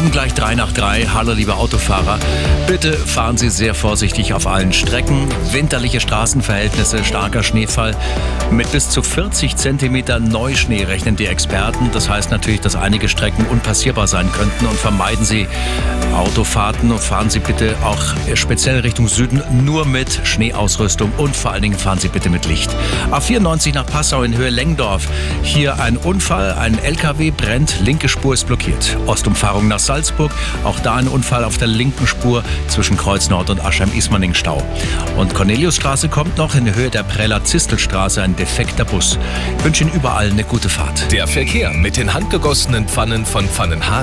Um gleich drei nach drei. Hallo, liebe Autofahrer. Bitte fahren Sie sehr vorsichtig auf allen Strecken. Winterliche Straßenverhältnisse, starker Schneefall. Mit bis zu 40 Zentimeter Neuschnee rechnen die Experten. Das heißt natürlich, dass einige Strecken unpassierbar sein könnten. Und vermeiden Sie Autofahrten und fahren Sie bitte auch speziell Richtung Süden nur mit Schneeausrüstung und vor allen Dingen fahren Sie bitte mit Licht. A94 nach Passau in Höhe Lengdorf. Hier ein Unfall, ein LKW brennt, linke Spur ist blockiert. Ostumfahrung nach Salzburg, auch da ein Unfall auf der linken Spur zwischen Kreuz Nord und Aschheim-Ismaning Stau. Und Corneliusstraße kommt noch in Höhe der Preller Zistelstraße ein defekter Bus. Ich wünsche Ihnen überall eine gute Fahrt. Der Verkehr mit den handgegossenen Pfannen von Pfannenhaare